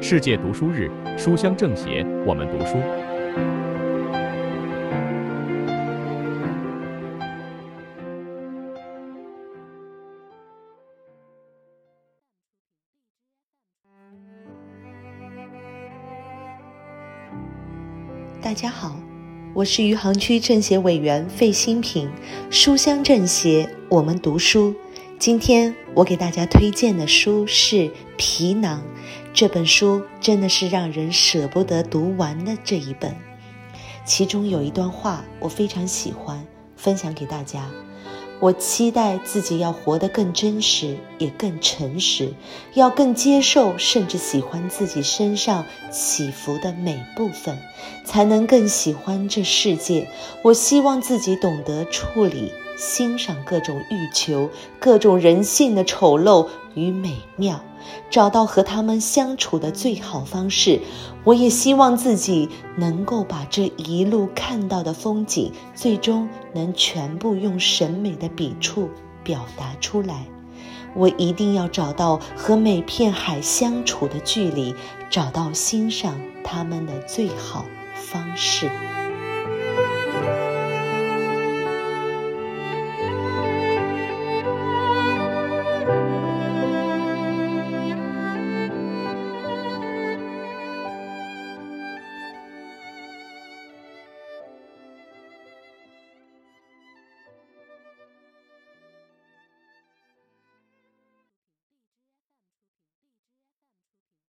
世界读书日，书香政协，我们读书。大家好，我是余杭区政协委员费新平，书香政协，我们读书。今天我给大家推荐的书是《皮囊》，这本书真的是让人舍不得读完的这一本。其中有一段话我非常喜欢，分享给大家。我期待自己要活得更真实，也更诚实，要更接受，甚至喜欢自己身上起伏的每部分，才能更喜欢这世界。我希望自己懂得处理。欣赏各种欲求、各种人性的丑陋与美妙，找到和他们相处的最好方式。我也希望自己能够把这一路看到的风景，最终能全部用审美的笔触表达出来。我一定要找到和每片海相处的距离，找到欣赏他们的最好方式。